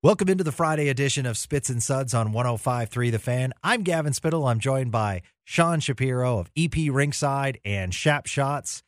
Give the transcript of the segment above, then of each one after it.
Welcome into the Friday edition of Spits and Suds on 105.3 The Fan. I'm Gavin Spittle. I'm joined by Sean Shapiro of EP Ringside and Shap Shots.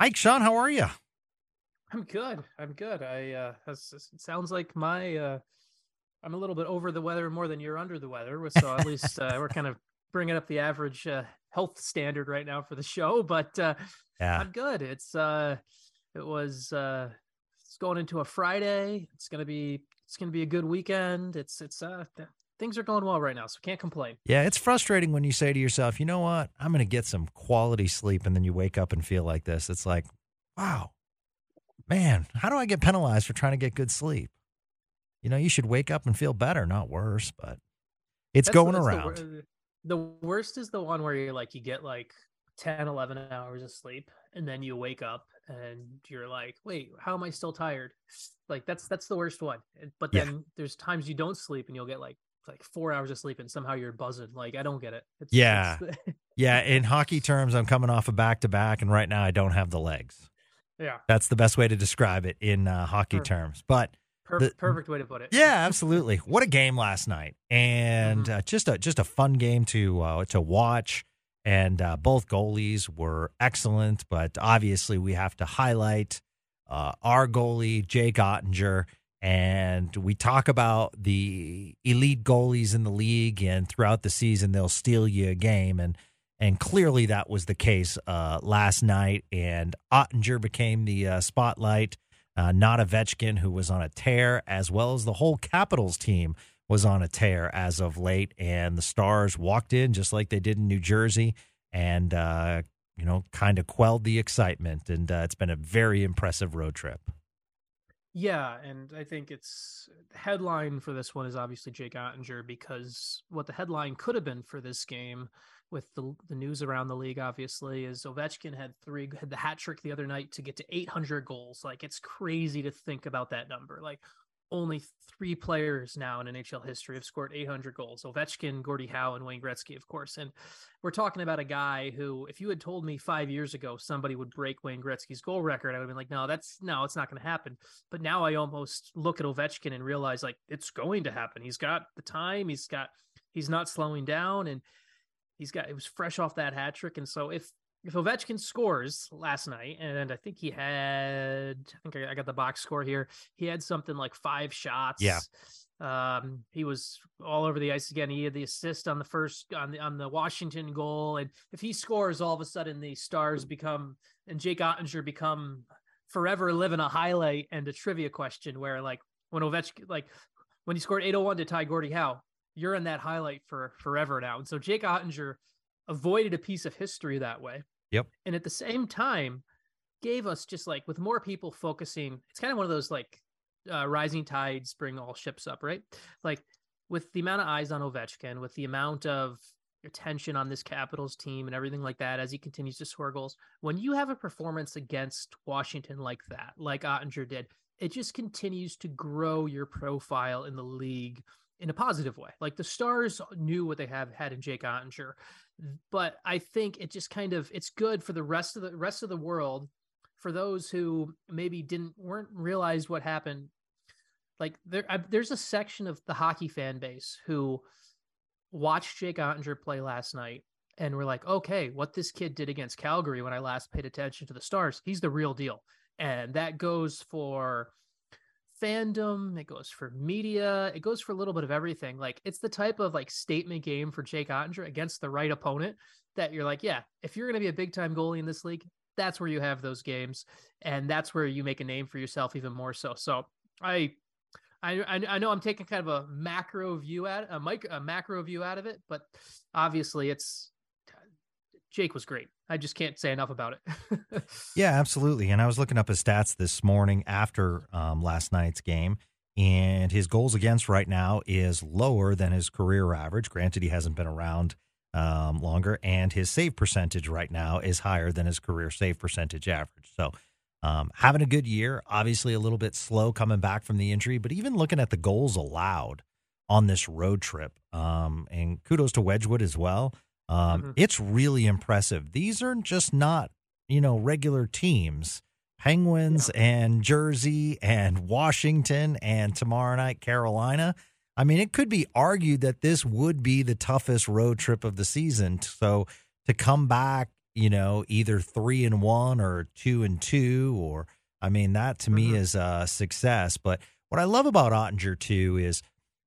Hi, Sean. How are you? I'm good. I'm good. I uh, it sounds like my uh, I'm a little bit over the weather more than you're under the weather. So at least uh, we're kind of bringing up the average uh, health standard right now for the show. But uh, Yeah. I'm good. It's uh, it was uh, it's going into a Friday. It's gonna be it's gonna be a good weekend. It's it's uh, th- things are going well right now, so can't complain. Yeah, it's frustrating when you say to yourself, you know what? I'm going to get some quality sleep. And then you wake up and feel like this. It's like, wow, man, how do I get penalized for trying to get good sleep? You know, you should wake up and feel better, not worse, but it's That's- going that's the around. wor- The, worst is the one where you're like you get like 10 11 hours of sleep and then you wake up and you're like wait how am i still tired like that's that's the worst one but Yeah. then there's times you don't sleep and you'll get like like four hours of sleep and somehow you're buzzing like i don't get it it's, Yeah. it's- Yeah, in hockey terms, I'm coming off a back to back, and right now I don't have the legs. yeah That's the best way to describe it in uh, hockey Perfect. terms. But per- The- perfect way to put it yeah, absolutely. What a game last night, and Mhm. uh, just a just a fun game to uh, to watch. And uh, both goalies were excellent, but obviously we have to highlight uh, our goalie Jake Oettinger. And we talk about the elite goalies in the league, and throughout the season they'll steal you a game, and and clearly that was the case uh, last night. And Oettinger became the uh, spotlight uh, not Ovechkin, who was on a tear, as well as the whole Capitals team was on a tear as of late. And the Stars walked in just like they did in New Jersey and, uh, you know, kind of quelled the excitement. And uh, it's been a very impressive road trip. Yeah, and I think it's the headline for this one is obviously Jake Oettinger because what the headline could have been for this game with the the news around the league obviously is Ovechkin had three had the hat trick the other night to get to 800 goals. Like it's crazy to think about that number. Like only three players now in NHL history have scored 800 goals. Ovechkin, Gordie Howe, and Wayne Gretzky, of course. And we're talking about a guy who, if you had told me five years ago somebody would break Wayne Gretzky's goal record, I would have been like, no, that's no, it's not going to happen. But now I almost look at Ovechkin and realize like it's going to happen. He's got the time. He's got he's not slowing down, and he's got it was fresh off that hat trick. And so if if Ovechkin scores last night, and I think he had, I think I got the box score here. He had something like five shots. Yeah. Um, he was all over the ice again. He had the assist on the first on the on the Washington goal, and if he scores, all of a sudden the Stars become and Jake Oettinger become forever living a highlight and a trivia question. Where like when Ovechkin, like when he scored 801 to tie Gordie Howe, you're in that highlight for forever now. And so Jake Oettinger avoided a piece of history that way. Yep. And at the same time, gave us just like with more people focusing, it's kind of one of those like uh, rising tides bring all ships up, right? Like with the amount of eyes on Ovechkin, with the amount of attention on this Capitals team and everything like that as he continues to score goals, when you have a performance against Washington like that, like Oettinger did, it just continues to grow your profile in the league in a positive way. Like the Stars knew what they have had in Jake Oettinger, but I think it just kind of it's good for the rest of the rest of the world, for those who maybe didn't weren't realize what happened. Like there, I, there's a section of the hockey fan base who watched Jake Oettinger play last night and were like, okay, what this kid did against Calgary when I last paid attention to the Stars, he's the real deal. And that goes for fandom, it goes for media, it goes for a little bit of everything. Like it's the type of like statement game for Jake Oettinger against the right opponent that you're like, yeah, if you're going to be a big time goalie in this league, that's where you have those games, and that's where you make a name for yourself even more so. So I. I, I know I'm taking kind of a macro view at a mic a macro view out of it, but obviously it's Jake was great. I just can't say enough about it. Yeah, absolutely. And I was looking up his stats this morning after um, last night's game, and his goals against right now is lower than his career average. Granted, he hasn't been around um, longer, and his save percentage right now is higher than his career save percentage average. So, um, having a good year, obviously a little bit slow coming back from the injury, but even looking at the goals allowed on this road trip, um, and kudos to Wedgewood as well. Um, Mhm. It's really impressive. These are just not, you know, regular teams Penguins yeah. and Jersey and Washington and tomorrow night Carolina. I mean, it could be argued that this would be the toughest road trip of the season. So to come back, you know, either three and one or two and two, or I mean, that to mm-hmm. me is a success. But what I love about Oettinger too is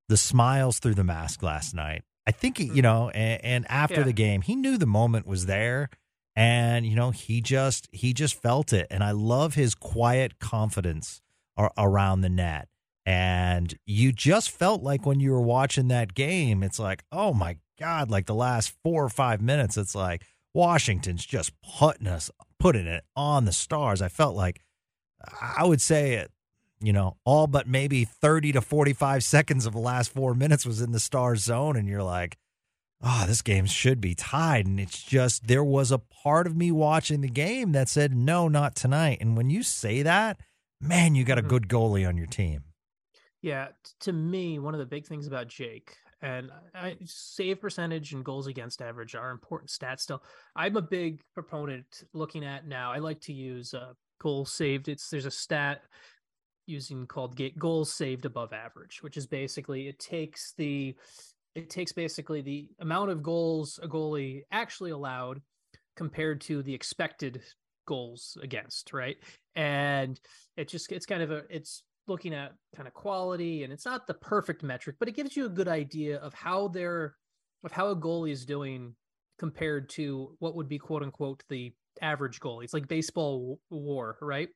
the smiles through the mask last night. I think he, you mm-hmm. know, and, and after yeah. the game, he knew the moment was there, and you know, he just he just felt it, and I love his quiet confidence around the net. And you just felt like when you were watching that game, it's like, oh my god, like the last four or five minutes, it's like Washington's just putting us, putting it on the stars. I felt like I would say it you know, all but maybe 30 to 45 seconds of the last four minutes was in the star zone. And you're like, oh, this game should be tied. And it's just, there was a part of me watching the game that said, no, not tonight. And when you say that, man, you got a mm-hmm. good goalie on your team. Yeah. To me, one of the big things about Jake, and I, save percentage and goals against average are important stats still. I'm a big proponent looking at now. I like to use uh, goals saved. It's there's a stat using called gate goals saved above average, which is basically it takes the it takes basically the amount of goals a goalie actually allowed compared to the expected goals against, right? And it just it's kind of a it's looking at kind of quality and it's not the perfect metric, but it gives you a good idea of how they're of how a goalie is doing compared to what would be quote unquote the average goalie. It's like baseball war, right?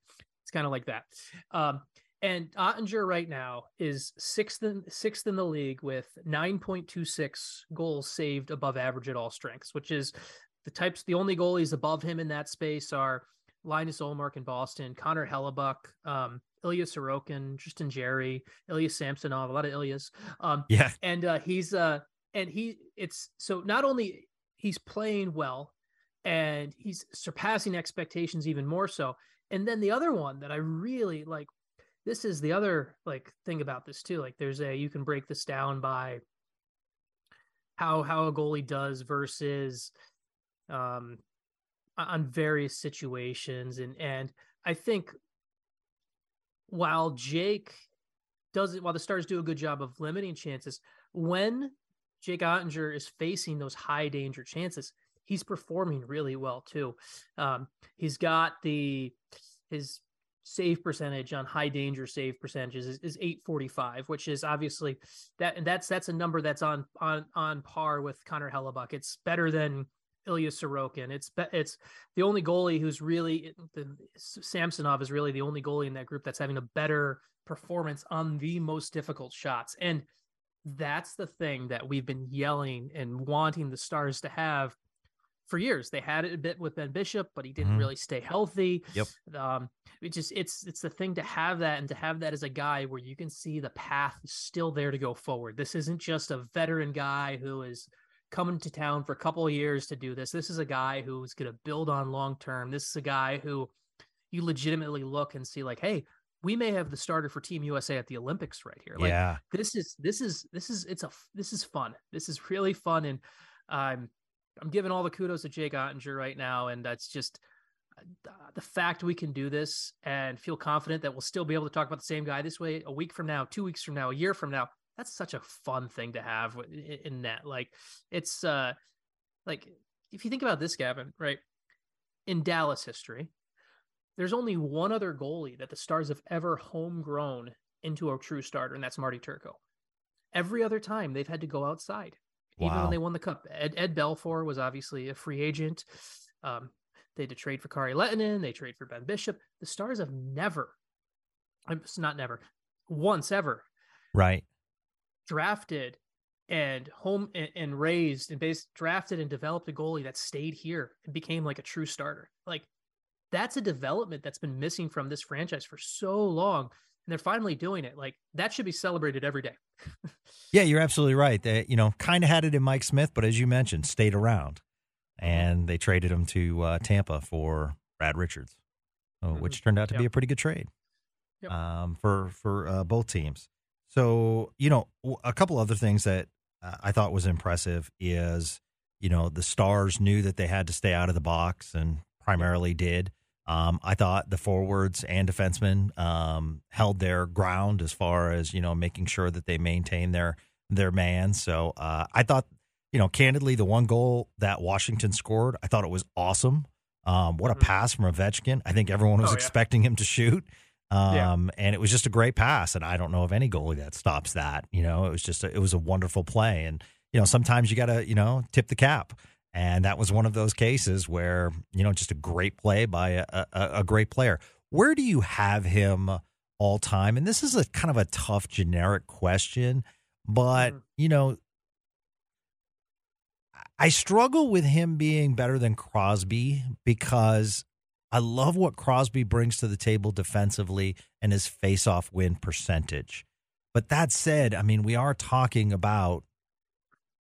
It's kind of like that. Um, and Oettinger right now is sixth in sixth in the league with 9.26 goals saved above average at all strengths, which is the types the only goalies above him in that space are Linus Ullmark in Boston, Connor Hellebuyck, um, Ilya Sorokin, Tristan Jarry, Ilya Samsonov, a lot of Ilyas. Um, yeah. And uh, he's uh and he it's so not only he's playing well and he's surpassing expectations even more so. And then the other one that I really like this is the other like thing about this too. Like there's a you can break this down by how how a goalie does versus um on various situations and and I think while Jake does it while the Stars do a good job of limiting chances when Jake Oettinger is facing those high danger chances he's performing really well too. Um, he's got the his save percentage on high danger save percentages is, is 845 which is obviously that and that's that's a number that's on on on par with Connor Hellebuyck. It's better than Ilya Sorokin. It's it's the only goalie who's really the Samsonov is really the only goalie in that group that's having a better performance on the most difficult shots. And that's the thing that we've been yelling and wanting the stars to have for years. They had it a bit with Ben Bishop, but he didn't mm-hmm. really stay healthy. Yep. Um, it just it's it's the thing to have that and to have that as a guy where you can see the path is still there to go forward. This isn't just a veteran guy who is coming to town for a couple of years to do this. This is a guy who's going to build on long term. This is a guy who you legitimately look and see like, hey, we may have the starter for Team USA at the Olympics right here. Like, yeah. This is this is this is it's a this is fun. This is really fun and um I'm giving all the kudos to Jake Oettinger right now, and that's just uh, the fact we can do this and feel confident that we'll still be able to talk about the same guy this way a week from now, two weeks from now, a year from now. That's such a fun thing to have in net. Like it's uh like if you think about this, Gavin, right? In Dallas history, there's only one other goalie that the Stars have ever homegrown into a true starter, and that's Marty Turco. Every other time they've had to go outside even when they won the cup. Ed, Ed Belfour was obviously a free agent. Um, they had to trade for Kari Lehtonen. They trade for Ben Bishop. The Stars have never, it's not never, once ever, right, drafted and home and, and raised and based drafted and developed a goalie that stayed here and became like a true starter. Like that's a development that's been missing from this franchise for so long and they're finally doing it. Like that should be celebrated every day. yeah, you're absolutely right. They, you know, kind of had it in Mike Smith, but as you mentioned, stayed around, and they traded him to uh, Tampa for Brad Richards, uh, mm-hmm. which turned out to yep. be a pretty good trade yep. um, for for uh, both teams. So you know, a couple other things that uh, I thought was impressive is you know the Stars knew that they had to stay out of the box and primarily did. Um, I thought the forwards and defensemen um, held their ground as far as you know making sure that they maintain their their man. So uh, I thought, you know, candidly, the one goal that Washington scored, I thought it was awesome. Um, what a Mhm. pass from Ovechkin! I think everyone was Oh, yeah. expecting him to shoot. Yeah. Um, and it was just a great pass. And I don't know of any goalie that stops that. You know, it was just a, it was a wonderful play. And you know, sometimes you got to you know tip the cap. And that was one of those cases where you know just a great play by a, a, a great player. Where do you have him all time? And this is a kind of a tough generic question, but Mhm. you know, I struggle with him being better than Crosby because I love what Crosby brings to the table defensively and his face-off win percentage. But that said, I mean, we are talking about,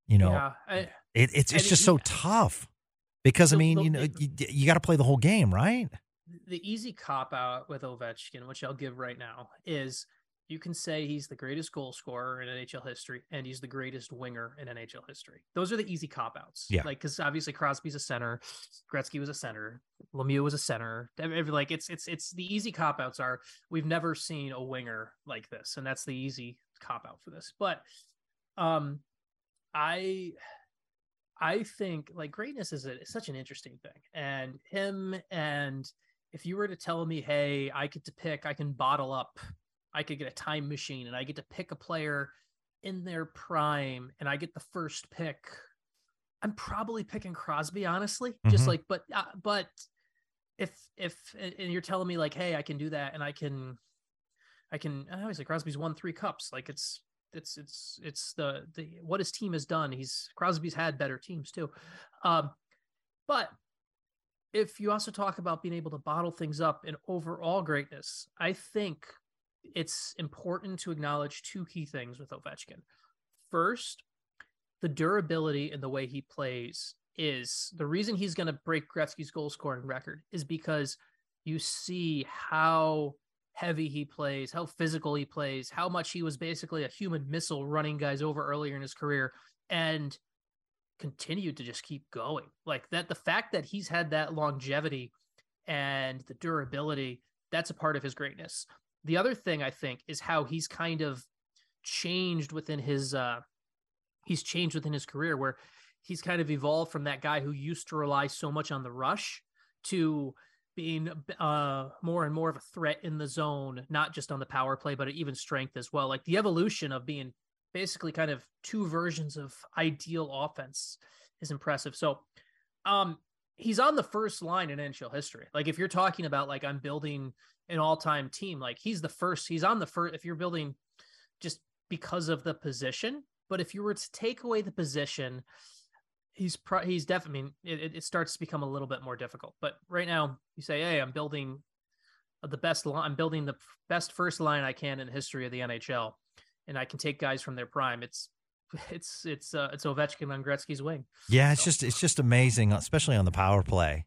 you know, yeah, I, it, it's and it's just so tough because I mean, the- you know, you, you got to play the whole game, right? the easy cop out with Ovechkin, which I'll give right now, is you can say he's the greatest goal scorer in NHL history and he's the greatest winger in NHL history. Those are the easy cop outs. Yeah. Like, because obviously Crosby's a center, Gretzky was a center, Lemieux was a center. Like, it's, it's, it's the easy cop outs are we've never seen a winger like this. And that's the easy cop out for this. But, um, I, I think like greatness is, a, is such an interesting thing. And him and if you were to tell me, hey, I get to pick, I can bottle up, I could get a time machine and I get to pick a player in their prime and I get the first pick, I'm probably picking Crosby, honestly. Just Mhm. like, but, uh, but if, if, and you're telling me like, hey, I can do that and I can, I can, I always say Crosby's won three cups. Like it's, it's, it's, it's the, the, what his team has done. He's, Crosby's had better teams too. Um, but if you also talk about being able to bottle things up in overall greatness, I think it's important to acknowledge two key things with Ovechkin. First, the durability in the way he plays is the reason he's going to break Gretzky's goal scoring record is because you see how heavy he plays, how physical he plays, how much he was basically a human missile running guys over earlier in his career and continued to just keep going. Like that the fact that he's had that longevity and the durability, that's a part of his greatness. The other thing I think is how he's kind of changed within his uh he's changed within his career where he's kind of evolved from that guy who used to rely so much on the rush to being uh more and more of a threat in the zone not just on the power play but even strength as well. Like the evolution of being basically kind of two versions of ideal offense is impressive. So um he's on the first line in NHL history. Like if you're talking about like I'm building an all-time team like he's the first he's on the first if you're building just because of the position but if you were to take away the position he's pro- he's definitely I mean it, it- starts to become a little bit more difficult but right now you say hey i'm building the best line i'm building the best first line i can in the history of the nhl and i can take guys from their prime it's it's it's uh it's ovechkin on gretzky's wing Yeah, it's So- just it's just amazing, especially on the power play.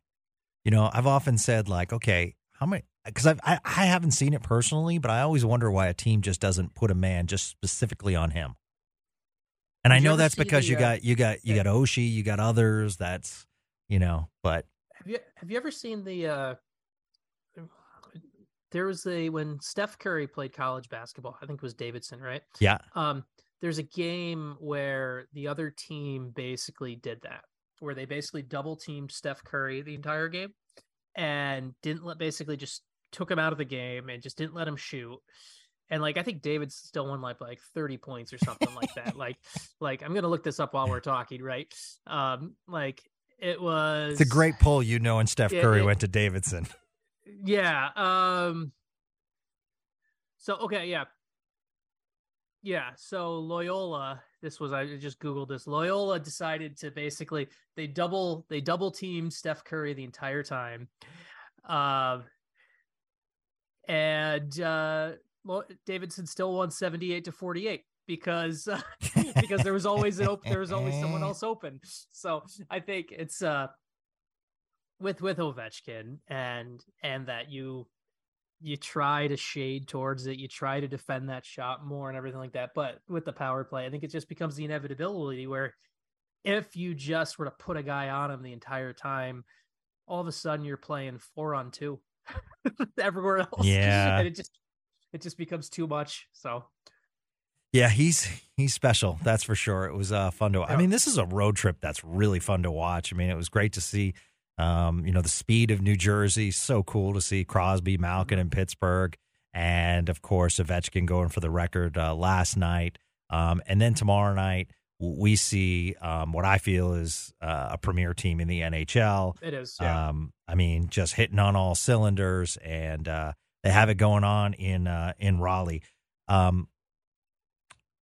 You know, I've often said like, okay, how many? Because I I haven't seen it personally, but I always wonder why a team just doesn't put a man just specifically on him. And I Did you know that's because the, you uh, got you got you yeah. got Oshie, you got others. That's you know, but have you have you ever seen the uh there was a when steph curry played college basketball i think it was davidson right yeah, um there's a game where the other team basically did that where they basically double teamed steph curry the entire game and didn't let basically just took him out of the game and just didn't let him shoot and like i think david still won like like 30 points or something like that like like i'm gonna look this up while we're talking right um like it was it's a great poll, you know. And Steph Curry it- went to Davidson. yeah um so okay yeah yeah so loyola this was i just googled this loyola decided to basically they double they double teamed steph curry the entire time um and uh davidson still won 78 to 48 because uh, because there was always an open there was always someone else open so i think it's uh with with Ovechkin and and that you you try to shade towards it, you try to defend that shot more and everything like that. But with the power play, I think it just becomes the inevitability where if you just were to put a guy on him the entire time, all of a sudden you're playing four on two everywhere else. Yeah. and it just it just becomes too much. So Yeah, he's he's special. That's for sure. It was uh, fun to. I mean, this is a road trip that's really fun to watch. I mean, it was great to see. Um, you know, the speed of New Jersey. So cool to see Crosby, Malkin, and Pittsburgh, and of course Ovechkin going for the record uh, last night. Um, and then tomorrow night we see um, what I feel is uh, a premier team in the NHL. it is. Yeah. Um, I mean, just hitting on all cylinders, and uh, they have it going on in uh, in Raleigh. Um,